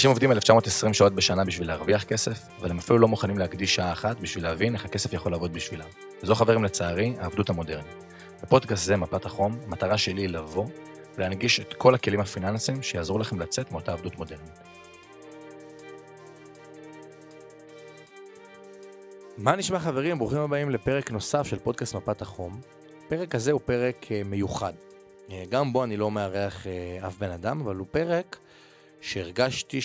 אנשים עובדים 1920 שעות בשנה בשביל להרוויח כסף, אבל הם אפילו לא מוכנים להקדיש שעה אחת בשביל להבין איך הכסף יכול לעבוד בשבילם. וזו חברים לצערי, העבדות המודרנית. בפודקאסט זה, מפת החום, המטרה שלי היא לבוא ולהנגיש את כל הכלים הפיננסיים שיעזרו לכם לצאת מאותה עבדות מודרנית. מה נשמע חברים? ברוכים הבאים לפרק נוסף של פודקאסט מפת החום. הפרק הזה הוא פרק uh, מיוחד. Uh, גם בו אני לא מארח uh, אף בן אדם, אבל הוא פרק שהרגשתי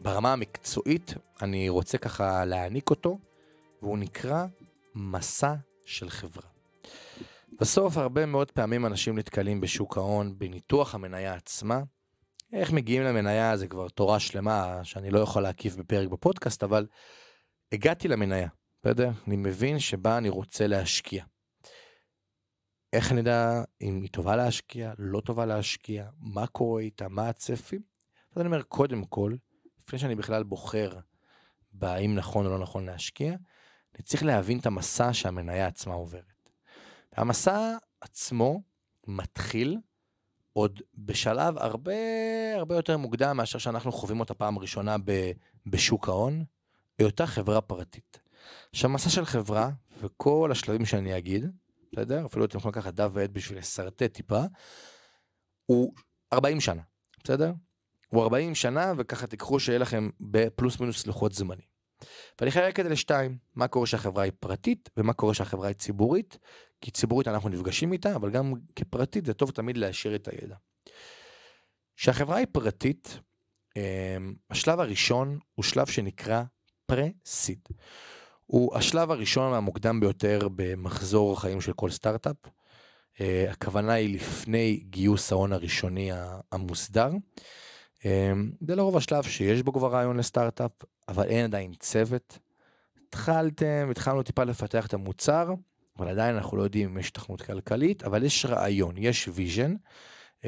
שברמה המקצועית אני רוצה ככה להעניק אותו, והוא נקרא מסע של חברה. בסוף הרבה מאוד פעמים אנשים נתקלים בשוק ההון בניתוח המניה עצמה. איך מגיעים למניה זה כבר תורה שלמה שאני לא יכול להקיף בפרק בפודקאסט, אבל הגעתי למניה, בסדר? אני מבין שבה אני רוצה להשקיע. איך יודע אם היא טובה להשקיע, לא טובה להשקיע, מה קורה איתה, מה הצפי? אז אני אומר, קודם כל, לפני שאני בכלל בוחר בהאם נכון או לא נכון להשקיע, אני צריך להבין את המסע שהמניה עצמה עוברת. המסע עצמו מתחיל עוד בשלב הרבה הרבה יותר מוקדם מאשר שאנחנו חווים אותה פעם ראשונה בשוק ההון, היותה חברה פרטית. עכשיו מסע של חברה וכל השלבים שאני אגיד, בסדר? אפילו אתם יכולים לקחת דף ועט בשביל לשרטט טיפה, הוא 40 שנה, בסדר? הוא 40 שנה וככה תיקחו שיהיה לכם בפלוס מינוס לוחות זמנים. ואני חלק את זה לשתיים, מה קורה שהחברה היא פרטית ומה קורה שהחברה היא ציבורית, כי ציבורית אנחנו נפגשים איתה, אבל גם כפרטית זה טוב תמיד להשאיר את הידע. כשהחברה היא פרטית, אמ, השלב הראשון הוא שלב שנקרא pre-seed. הוא השלב הראשון והמוקדם ביותר במחזור החיים של כל סטארט-אפ. אה, הכוונה היא לפני גיוס ההון הראשוני המוסדר. אה, זה לרוב השלב שיש בו כבר רעיון לסטארט-אפ, אבל אין עדיין צוות. התחלתם, התחלנו טיפה לפתח את המוצר, אבל עדיין אנחנו לא יודעים אם יש היתכנות כלכלית, אבל יש רעיון, יש vision. Uh,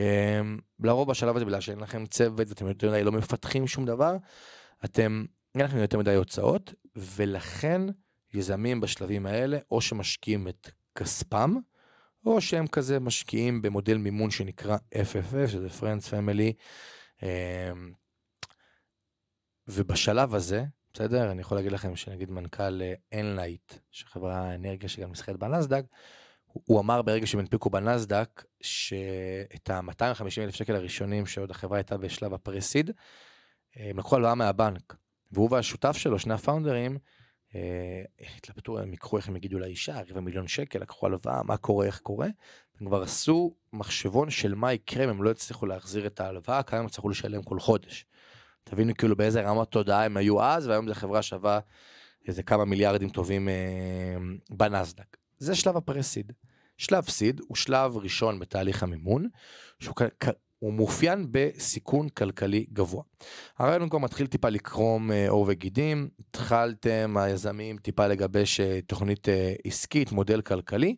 לרוב בשלב הזה, בגלל שאין לכם צוות ואתם יותר מדי לא מפתחים שום דבר, אתם אין לכם יותר מדי הוצאות, ולכן יזמים בשלבים האלה, או שמשקיעים את כספם, או שהם כזה משקיעים במודל מימון שנקרא FFF, שזה Friends Family. אמ, ובשלב הזה, בסדר? אני יכול להגיד לכם שנגיד מנכ"ל אנלייט, שחברה אנרגיה שגם נסחרת בנסדק, הוא אמר ברגע שהם הנפיקו בנסדק, שאת ה-250 אלף שקל הראשונים שעוד החברה הייתה בשלב הפרסיד, הם לקחו הלוואה מהבנק. והוא והשותף שלו, שני הפאונדרים, אה, התלבטו, הם ייקחו איך הם יגידו לאישה, רבע מיליון שקל, לקחו הלוואה, מה קורה, איך קורה. הם כבר עשו מחשבון של מה יקרה אם הם לא יצליחו להחזיר את ההלוואה, כמה הם יצטרכו לשלם כל חודש. תבינו כאילו באיזה רמת תודעה הם היו אז, והיום זו חברה שווה איזה כמה מיליארדים טובים אה, בנסדק. זה שלב הפרסיד. שלב סיד הוא שלב ראשון בתהליך המימון, שהוא הוא מאופיין בסיכון כלכלי גבוה. הרעיון כבר מתחיל טיפה לקרום אה, עור וגידים, התחלתם היזמים טיפה לגבש אה, תוכנית אה, עסקית, מודל כלכלי.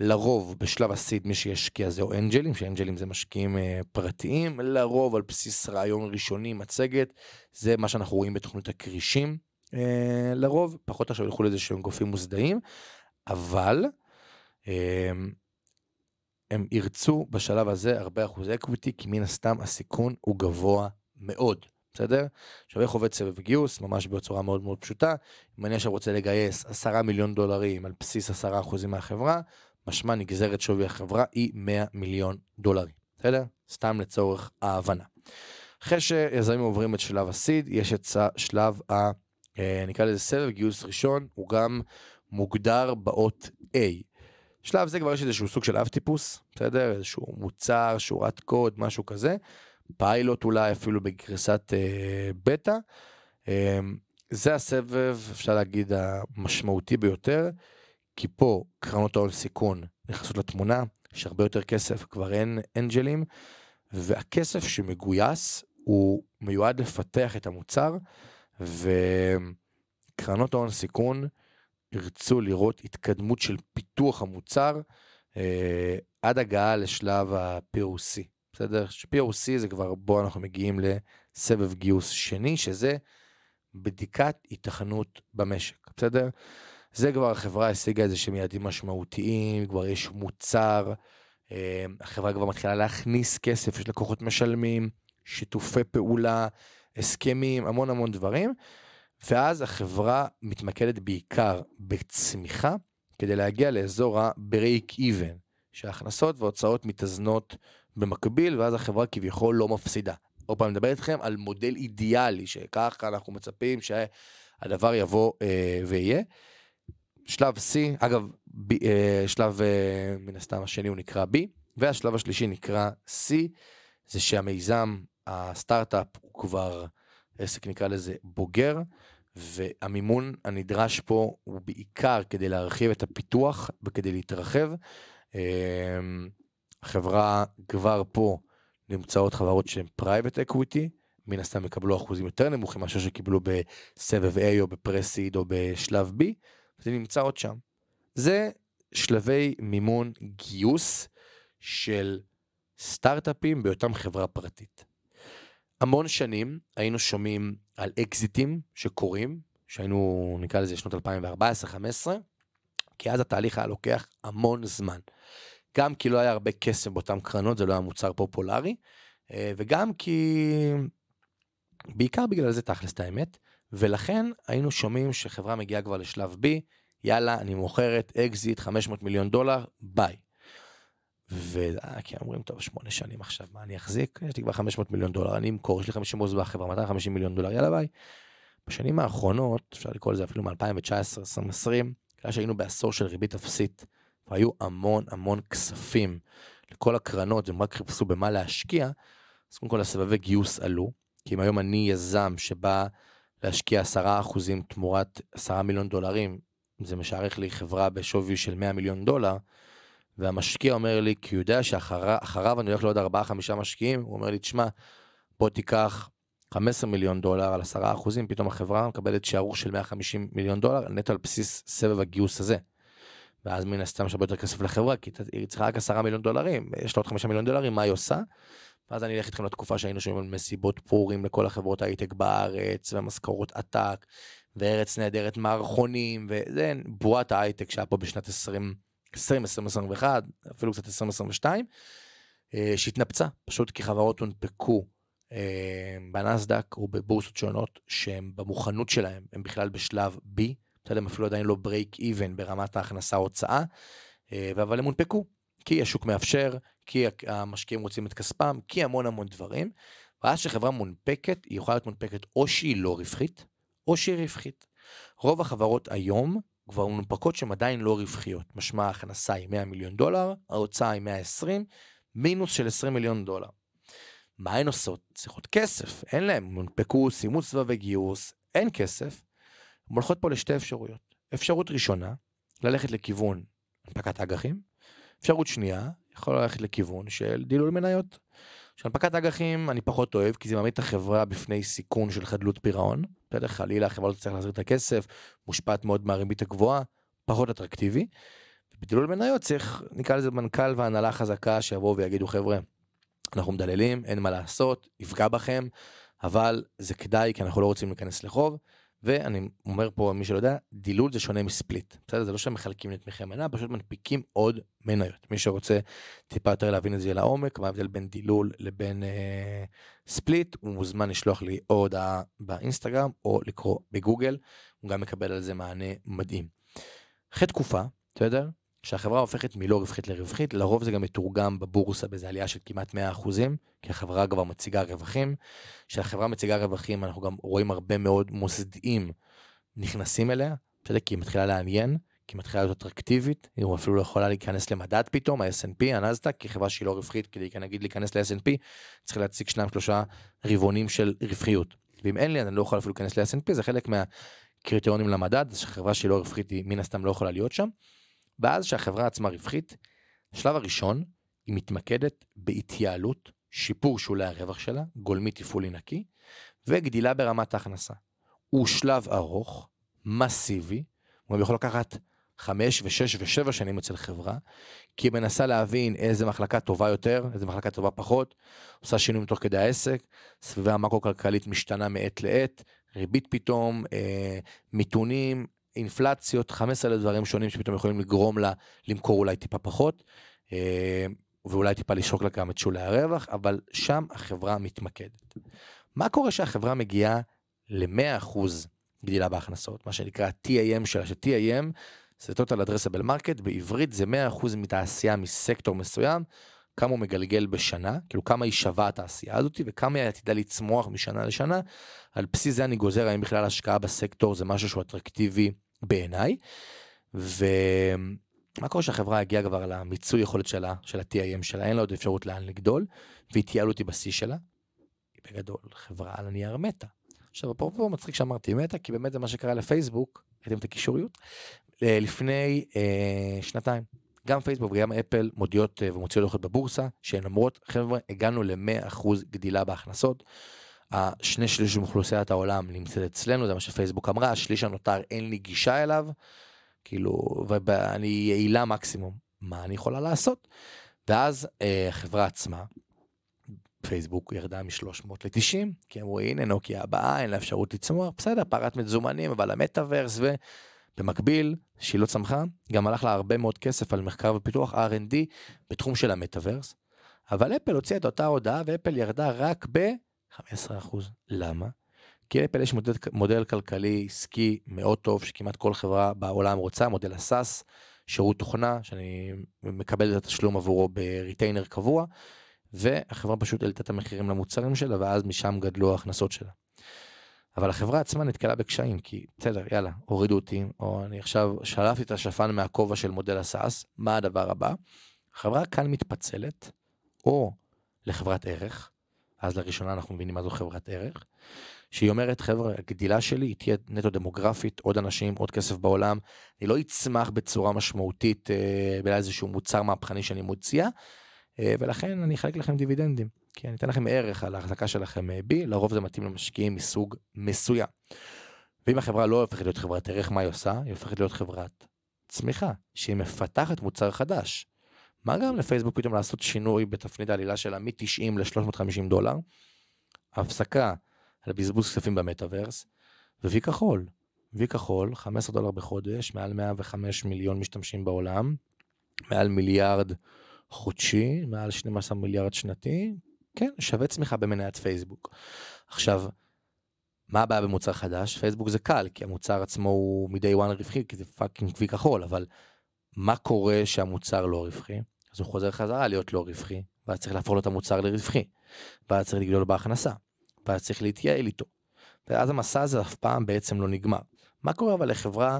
לרוב בשלב הסיד מי שישקיע זהו אנג'לים, שאנג'לים זה משקיעים פרטיים, לרוב על בסיס רעיון ראשוני, מצגת, זה מה שאנחנו רואים בתוכנית הכרישים. לרוב, פחות עכשיו ילכו לזה שהם גופים מוסדיים, אבל הם ירצו בשלב הזה הרבה אחוזי equity, כי מן הסתם הסיכון הוא גבוה מאוד, בסדר? עכשיו איך עובד סבב גיוס? ממש בצורה מאוד מאוד פשוטה. אם אני עכשיו רוצה לגייס עשרה מיליון דולרים על בסיס עשרה אחוזים מהחברה, משמע נגזרת שווי החברה היא 100 מיליון דולרים, בסדר? סתם לצורך ההבנה. אחרי שיזמים עוברים את שלב הסיד, יש את שלב ה... אה, נקרא לזה סבב גיוס ראשון, הוא גם מוגדר באות A. שלב זה כבר יש איזשהו סוג של אב טיפוס, בסדר? איזשהו מוצר, שורת קוד, משהו כזה. פיילוט אולי אפילו בגרסת אה, בטא. אה, זה הסבב, אפשר להגיד, המשמעותי ביותר, כי פה קרנות ההון סיכון נכנסות לתמונה, יש הרבה יותר כסף, כבר אין אנג'לים, והכסף שמגויס הוא מיועד לפתח את המוצר, וקרנות ההון סיכון, ירצו לראות התקדמות של פיתוח המוצר אה, עד הגעה לשלב ה-POC, בסדר? ש-POC זה כבר בו אנחנו מגיעים לסבב גיוס שני, שזה בדיקת התכנות במשק, בסדר? זה כבר החברה השיגה איזה שהם יעדים משמעותיים, כבר יש מוצר, אה, החברה כבר מתחילה להכניס כסף, יש לקוחות משלמים, שיתופי פעולה, הסכמים, המון המון דברים. ואז החברה מתמקדת בעיקר בצמיחה, כדי להגיע לאזור ה-break even, שהכנסות והוצאות מתאזנות במקביל, ואז החברה כביכול לא מפסידה. עוד פעם, אני מדבר איתכם על מודל אידיאלי, שככה אנחנו מצפים שהדבר יבוא אה, ויהיה. שלב C, אגב, ב, אה, שלב אה, מן הסתם השני הוא נקרא B, והשלב השלישי נקרא C, זה שהמיזם, הסטארט-אפ הוא כבר עסק נקרא לזה בוגר, והמימון הנדרש פה הוא בעיקר כדי להרחיב את הפיתוח וכדי להתרחב. אמ, החברה כבר פה נמצאות חברות שהן private equity, מן הסתם יקבלו אחוזים יותר נמוכים מאשר שקיבלו בסבב A או ב pre-seed או בשלב B, זה נמצא עוד שם. זה שלבי מימון גיוס של סטארט-אפים בהיותם חברה פרטית. המון שנים היינו שומעים על אקזיטים שקורים, שהיינו נקרא לזה שנות 2014-2015, כי אז התהליך היה לוקח המון זמן. גם כי לא היה הרבה כסף באותן קרנות, זה לא היה מוצר פופולרי, אה, וגם כי... בעיקר בגלל זה תכלס את האמת, ולכן היינו שומעים שחברה מגיעה כבר לשלב B, יאללה, אני מוכרת אקזיט 500 מיליון דולר, ביי. וכי אומרים, טוב, שמונה שנים עכשיו, מה אני אחזיק? יש לי כבר 500 מיליון דולר, אני אמכור, יש לי 50 אחוז בחברה, 250 מיליון דולר, יאללה ביי. בשנים האחרונות, אפשר לקרוא לזה אפילו מ-2019-2020, בגלל שהיינו בעשור של ריבית אפסית, והיו המון המון כספים לכל הקרנות, הם רק חיפשו במה להשקיע, אז קודם כל הסבבי גיוס עלו, כי אם היום אני יזם שבא להשקיע 10% תמורת 10 מיליון דולרים, זה משערך לי חברה בשווי של 100 מיליון דולר, והמשקיע אומר לי, כי הוא יודע שאחריו אני הולך לעוד 4-5 משקיעים, הוא אומר לי, תשמע, בוא תיקח 15 מיליון דולר על 10 אחוזים, פתאום החברה מקבלת שערוך של 150 מיליון דולר נטו על בסיס סבב הגיוס הזה. ואז מן הסתם יש הרבה יותר כסף לחברה, כי היא צריכה רק 10 מיליון דולרים, יש לה עוד 5 מיליון דולרים, מה היא עושה? ואז אני אלך איתכם לתקופה שהיינו שומעים על מסיבות פורים לכל החברות הייטק בארץ, ומשכורות עתק, וארץ נהדרת מערכונים, וזה בועת ההייטק שהיה פה בשנת 20, 2021, אפילו קצת 2022, אה, שהתנפצה, פשוט כי חברות הונפקו אה, בנסדק או בבורסות שונות, שהם במוכנות שלהם, הם בכלל בשלב B, בסדר, הם אפילו עדיין לא break even ברמת ההכנסה הוצאה, אה, אבל הם הונפקו, כי השוק מאפשר, כי המשקיעים רוצים את כספם, כי המון המון דברים, ואז שחברה מונפקת, היא יכולה להיות מונפקת או שהיא לא רווחית, או שהיא רווחית. רוב החברות היום כבר מונפקות שהן עדיין לא רווחיות. משמע ההכנסה היא 100 מיליון דולר, ההוצאה היא 120, מינוס של 20 מיליון דולר. מה הן עושות? צריכות כסף, אין להן, מונפקו, סיימו סבבי גיוס, אין כסף. הן הולכות פה לשתי אפשרויות. אפשרות ראשונה, ללכת לכיוון הנפקת אג"חים. אפשרות שנייה, יכול ללכת לכיוון של דילול מניות. שהנפקת אג"חים אני פחות אוהב, כי זה מעמיד את החברה בפני סיכון של חדלות פירעון. בסדר, חלילה החברה לא תצטרך להחזיר את הכסף, מושפעת מאוד מהריבית הגבוהה, פחות אטרקטיבי. בדילול מניות צריך, נקרא לזה מנכ"ל והנהלה חזקה שיבואו ויגידו חבר'ה, אנחנו מדללים, אין מה לעשות, יפגע בכם, אבל זה כדאי כי אנחנו לא רוצים להיכנס לחוב. ואני אומר פה, מי שלא יודע, דילול זה שונה מספליט. בסדר? זה לא שהם מחלקים לתמיכי מנה, פשוט מנפיקים עוד מניות. מי שרוצה טיפה יותר להבין את זה לעומק, מה ההבדל בין דילול לבין אה, ספליט, הוא מוזמן לשלוח לי או הודעה באינסטגרם או לקרוא בגוגל, הוא גם מקבל על זה מענה מדהים. אחרי תקופה, בסדר? כשהחברה הופכת מלא רווחית לרווחית, לרוב זה גם מתורגם בבורסה באיזה עלייה של כמעט 100%, כי החברה כבר מציגה רווחים. כשהחברה מציגה רווחים, אנחנו גם רואים הרבה מאוד מוסדיים נכנסים אליה, בסדר? כי היא מתחילה לעניין, כי היא מתחילה להיות אטרקטיבית, היא אפילו לא יכולה להיכנס למדד פתאום, ה-S&P, הנסדק, כי חברה שהיא לא רווחית, כדי נגיד להיכנס ל-S&P, צריך להציג שניים שלושה רבעונים של רווחיות. ואם אין לי, אני לא יכול אפילו להיכנס ל-S&P, זה חלק מהקריטריונים למדד, שחברה שהיא לא רווחית, היא מן הסתם לא יכולה להיות שם. ואז שהחברה עצמה רווחית, השלב הראשון, היא מתמקדת בהתייעלות, שיפור שולי הרווח שלה, גולמי תפעולי נקי, וגדילה ברמת ההכנסה. הוא שלב ארוך, מסיבי, הוא יכול לקחת חמש ושש ושבע שנים אצל חברה, כי היא מנסה להבין איזה מחלקה טובה יותר, איזה מחלקה טובה פחות, עושה שינויים תוך כדי העסק, סביבה המקרו-כלכלית משתנה מעת לעת, ריבית פתאום, אה, מיתונים, אינפלציות, 15 אלף דברים שונים שפתאום יכולים לגרום לה למכור אולי טיפה פחות. אה, ואולי טיפה לשחוק לה גם את שולי הרווח, אבל שם החברה מתמקדת. מה קורה שהחברה מגיעה ל-100% גדילה בהכנסות, מה שנקרא TAM שלה, ש-TAM זה total addressable market, בעברית זה 100% מתעשייה מסקטור מסוים, כמה הוא מגלגל בשנה, כאילו כמה היא שווה התעשייה הזאת וכמה היא עתידה לצמוח משנה לשנה, על בסיס זה אני גוזר האם בכלל השקעה בסקטור זה משהו שהוא אטרקטיבי בעיניי, ומה קורה שהחברה הגיעה כבר למיצוי יכולת שלה, של ה-TIM שלה, אין לה עוד אפשרות לאן לגדול, והתייעלו אותי בשיא שלה, היא בגדול חברה על הנייר מתה. עכשיו אפרופו מצחיק שאמרתי מתה, כי באמת זה מה שקרה לפייסבוק, ראיתם את הקישוריות? אה, לפני אה, שנתיים. גם פייסבוק וגם אפל מודיעות אה, ומוציאות דוחות בבורסה, שהן אומרות, חבר'ה, הגענו ל-100% גדילה בהכנסות. השני שליש מאוכלוסיית העולם נמצאת אצלנו, זה מה שפייסבוק אמרה, השליש הנותר אין לי גישה אליו, כאילו, ואני יעילה מקסימום. מה אני יכולה לעשות? ואז אה, החברה עצמה, פייסבוק ירדה מ-300 ל-90, כי אמרו, הנה נוקיה הבאה, אין לה אפשרות לצמוח, בסדר, פרת מזומנים, אבל המטאוורס ו... במקביל, שהיא לא צמחה, גם הלך לה הרבה מאוד כסף על מחקר ופיתוח R&D בתחום של המטאוורס, אבל אפל הוציאה את אותה הודעה ואפל ירדה רק ב-15%. למה? כי לאפל יש מודל, מודל כלכלי עסקי מאוד טוב שכמעט כל חברה בעולם רוצה, מודל ה SaaS, שירות תוכנה, שאני מקבל את התשלום עבורו ב retainer קבוע, והחברה פשוט העלתה את המחירים למוצרים שלה, ואז משם גדלו ההכנסות שלה. אבל החברה עצמה נתקלה בקשיים, כי בסדר, יאללה, הורידו אותי, או אני עכשיו שלפתי את השפן מהכובע של מודל ה SaaS, מה הדבר הבא? החברה כאן מתפצלת, או לחברת ערך, אז לראשונה אנחנו מבינים מה זו חברת ערך, שהיא אומרת, חבר'ה, הגדילה שלי היא תהיה נטו דמוגרפית, עוד אנשים, עוד כסף בעולם, אני לא אצמח בצורה משמעותית אה, באיזשהו מוצר מהפכני שאני מוציאה, אה, ולכן אני אחלק לכם דיבידנדים. כי אני אתן לכם ערך על ההחזקה שלכם אה, בי, לרוב זה מתאים למשקיעים מסוג מסוים. ואם החברה לא הופכת להיות חברת ערך, מה היא עושה? היא הופכת להיות חברת צמיחה, שהיא מפתחת מוצר חדש. מה גם לפייסבוק פתאום לעשות שינוי בתפנית העלילה שלה מ-90 ל-350 דולר, הפסקה על בזבוז כספים במטאוורס, ווי כחול. וי כחול, 15 דולר בחודש, מעל 105 מיליון משתמשים בעולם, מעל מיליארד חודשי, מעל 12 מיליארד שנתי, כן, שווה צמיחה במניית פייסבוק. עכשיו, מה הבעיה במוצר חדש? פייסבוק זה קל, כי המוצר עצמו הוא מ-day one רווחי, כי זה fucking וי כחול, אבל מה קורה שהמוצר לא רווחי? אז הוא חוזר חזרה להיות לא רווחי, ואז צריך להפוך לו את המוצר לרווחי, ואז צריך לגדול בהכנסה, ואז צריך להתייעל איתו. ואז המסע הזה אף פעם בעצם לא נגמר. מה קורה אבל לחברה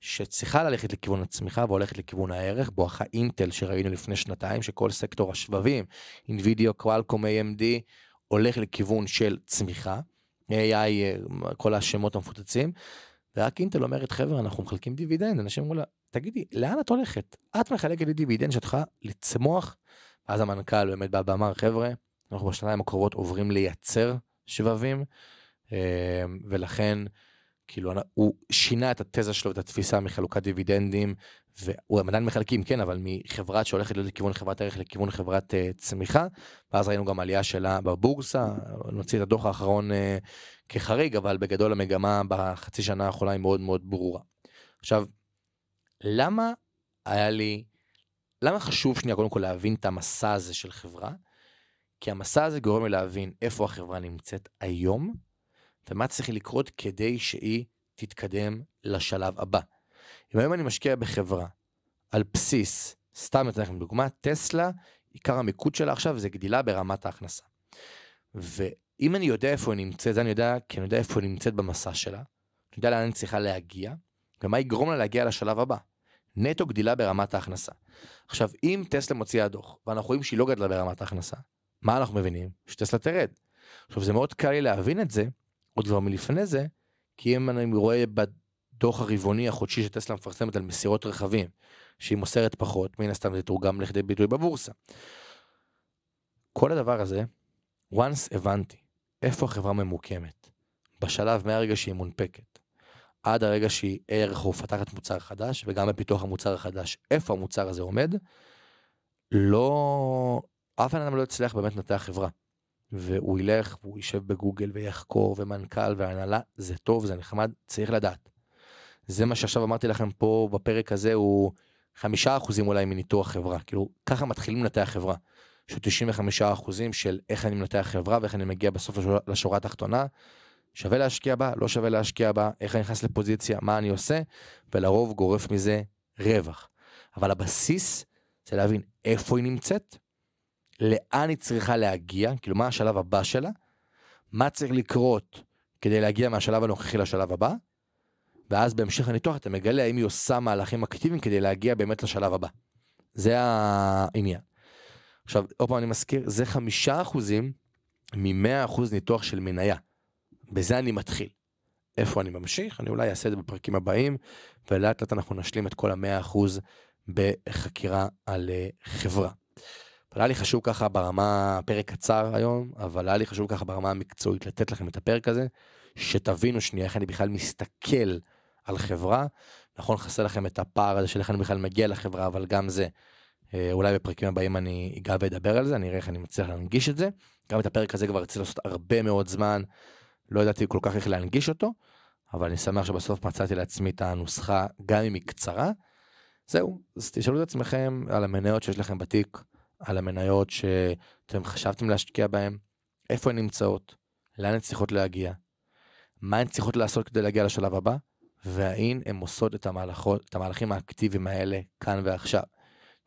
שצריכה ללכת לכיוון הצמיחה והולכת לכיוון הערך, בואכה אינטל שראינו לפני שנתיים, שכל סקטור השבבים, אנבידיה, קוואלקום, AMD, הולך לכיוון של צמיחה, AI, כל השמות המפוצצים, ורק אינטל אומרת, חבר'ה, אנחנו מחלקים דיבידנד, אנשים אומרים לה, תגידי, לאן את הולכת? את מחלקת לי דיבידנד יכולה לצמוח? ואז המנכ"ל באמת בא ואמר, חבר'ה, אנחנו בשנתיים הקרובות עוברים לייצר שבבים, אה, ולכן כאילו הוא שינה את התזה שלו ואת התפיסה מחלוקת דיבידנדים והוא עדיין מחלקים כן אבל מחברה שהולכת להיות לכיוון חברת ערך לכיוון חברת uh, צמיחה ואז ראינו גם עלייה שלה בבורסה נוציא את הדוח האחרון uh, כחריג אבל בגדול המגמה בחצי שנה האחרונה היא מאוד מאוד ברורה. עכשיו למה היה לי למה חשוב שנייה קודם כל להבין את המסע הזה של חברה כי המסע הזה גורם לי להבין איפה החברה נמצאת היום ומה צריך לקרות כדי שהיא תתקדם לשלב הבא. אם היום אני משקיע בחברה על בסיס, סתם אתן לכם דוגמה, טסלה, עיקר המיקוד שלה עכשיו זה גדילה ברמת ההכנסה. ואם אני יודע איפה היא נמצאת, זה אני יודע, כי אני יודע איפה היא נמצאת במסע שלה, אני יודע לאן אני צריכה להגיע, ומה יגרום לה להגיע לשלב הבא. נטו גדילה ברמת ההכנסה. עכשיו, אם טסלה מוציאה דוח, ואנחנו רואים שהיא לא גדלה ברמת ההכנסה, מה אנחנו מבינים? שטסלה תרד. עכשיו, זה מאוד קל לי להבין את זה, עוד דבר מלפני זה, כי אם אני רואה בדוח הרבעוני החודשי שטסלה מפרסמת על מסירות רכבים, שהיא מוסרת פחות, מן הסתם זה תורגם לכדי ביטוי בבורסה. כל הדבר הזה, once הבנתי איפה החברה ממוקמת, בשלב מהרגע שהיא מונפקת, עד הרגע שהיא ערך או מפתחת מוצר חדש, וגם בפיתוח המוצר החדש, איפה המוצר הזה עומד, לא... אף אחד לא יצליח באמת לנתח חברה. והוא ילך והוא יישב בגוגל ויחקור ומנכ"ל והנהלה, זה טוב, זה נחמד, צריך לדעת. זה מה שעכשיו אמרתי לכם פה בפרק הזה, הוא חמישה אחוזים אולי מניתוח חברה, כאילו, ככה מתחילים לנתח חברה. שהוא 95 אחוזים של איך אני מנתח חברה ואיך אני מגיע בסוף לשורה, התחתונה. שווה להשקיע בה, לא שווה להשקיע בה, איך אני נכנס לפוזיציה, מה אני עושה, ולרוב גורף מזה רווח. אבל הבסיס זה להבין איפה היא נמצאת, לאן היא צריכה להגיע, כאילו מה השלב הבא שלה, מה צריך לקרות כדי להגיע מהשלב הנוכחי לשלב הבא, ואז בהמשך הניתוח אתה מגלה האם היא עושה מהלכים אקטיביים כדי להגיע באמת לשלב הבא. זה העניין. עכשיו, עוד פעם אני מזכיר, זה חמישה אחוזים ממאה אחוז ניתוח של מניה. בזה אני מתחיל. איפה אני ממשיך? אני אולי אעשה את זה בפרקים הבאים, ולאט לאט אנחנו נשלים את כל המאה אחוז בחקירה על אה, חברה. אבל היה לי חשוב ככה ברמה, פרק קצר היום, אבל היה לי חשוב ככה ברמה המקצועית לתת לכם את הפרק הזה, שתבינו שנייה איך אני בכלל מסתכל על חברה. נכון, חסר לכם את הפער הזה של איך אני בכלל מגיע לחברה, אבל גם זה, אה, אולי בפרקים הבאים אני אגע ואדבר על זה, אני אראה איך אני מצליח להנגיש את זה. גם את הפרק הזה כבר רציתי לעשות הרבה מאוד זמן, לא ידעתי כל כך איך להנגיש אותו, אבל אני שמח שבסוף מצאתי לעצמי את הנוסחה, גם אם היא קצרה. זהו, אז תשאלו את עצמכם על המניות שיש לכם בתיק, על המניות שאתם חשבתם להשקיע בהן, איפה הן נמצאות, לאן הן צריכות להגיע, מה הן צריכות לעשות כדי להגיע לשלב הבא, והאם הן עושות את, המהלכות, את המהלכים האקטיביים האלה כאן ועכשיו.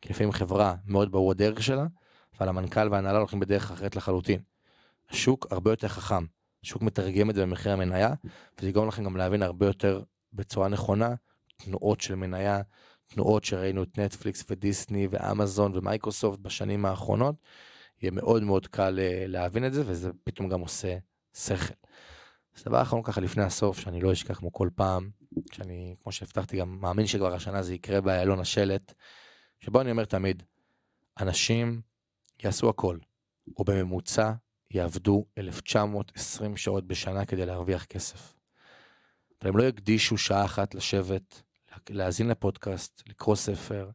כי לפעמים חברה מאוד ברור הדרך שלה, אבל המנכ"ל וההנהלה הולכים בדרך אחרת לחלוטין. השוק הרבה יותר חכם, השוק מתרגם את זה במחיר המניה, וזה יגרום לכם גם להבין הרבה יותר בצורה נכונה תנועות של מניה, תנועות שראינו את נטפליקס ודיסני ואמזון ומייקרוסופט בשנים האחרונות, יהיה מאוד מאוד קל אה, להבין את זה, וזה פתאום גם עושה שכל. אז דבר אחרון ככה לפני הסוף, שאני לא אשכח כמו כל פעם, שאני, כמו שהבטחתי, גם מאמין שכבר השנה זה יקרה באיילון השלט, שבו אני אומר תמיד, אנשים יעשו הכל, או בממוצע יעבדו 1920 שעות בשנה כדי להרוויח כסף. אבל הם לא יקדישו שעה אחת לשבת, להאזין לפודקאסט, לקרוא ספר,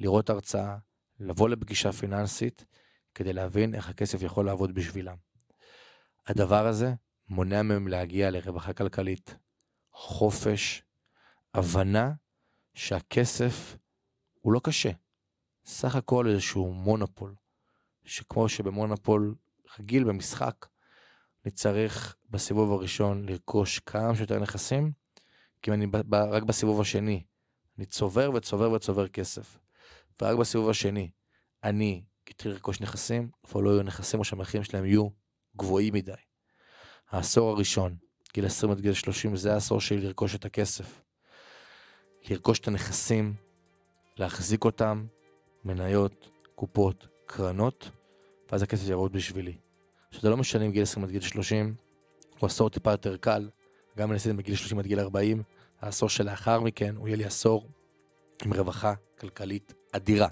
לראות הרצאה, לבוא לפגישה פיננסית, כדי להבין איך הכסף יכול לעבוד בשבילם. הדבר הזה מונע מהם להגיע לרווחה כלכלית, חופש, הבנה שהכסף הוא לא קשה. סך הכל איזשהו מונופול, שכמו שבמונופול רגיל במשחק, אני צריך בסיבוב הראשון לרכוש כמה שיותר נכסים, כי אני ב- רק בסיבוב השני, אני צובר וצובר וצובר כסף. ורק בסיבוב השני, אני אתחיל לרכוש נכסים, כבר לא יהיו נכסים או שהמחירים שלהם יהיו גבוהים מדי. העשור הראשון, גיל 20 עד גיל 30, זה העשור שלי לרכוש את הכסף. לרכוש את הנכסים, להחזיק אותם, מניות, קופות, קרנות, ואז הכסף יעבוד בשבילי. שזה לא משנה אם גיל 20 עד גיל 30, הוא עשור טיפה יותר קל, גם אם עשיתי מגיל 30 עד גיל 40, העשור שלאחר מכן הוא יהיה לי עשור עם רווחה כלכלית אדירה.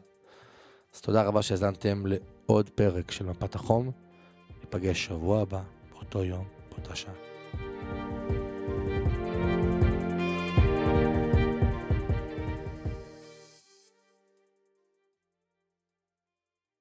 אז תודה רבה שהאזנתם לעוד פרק של מפת החום. ניפגש שבוע הבא, באותו יום, באותה שעה.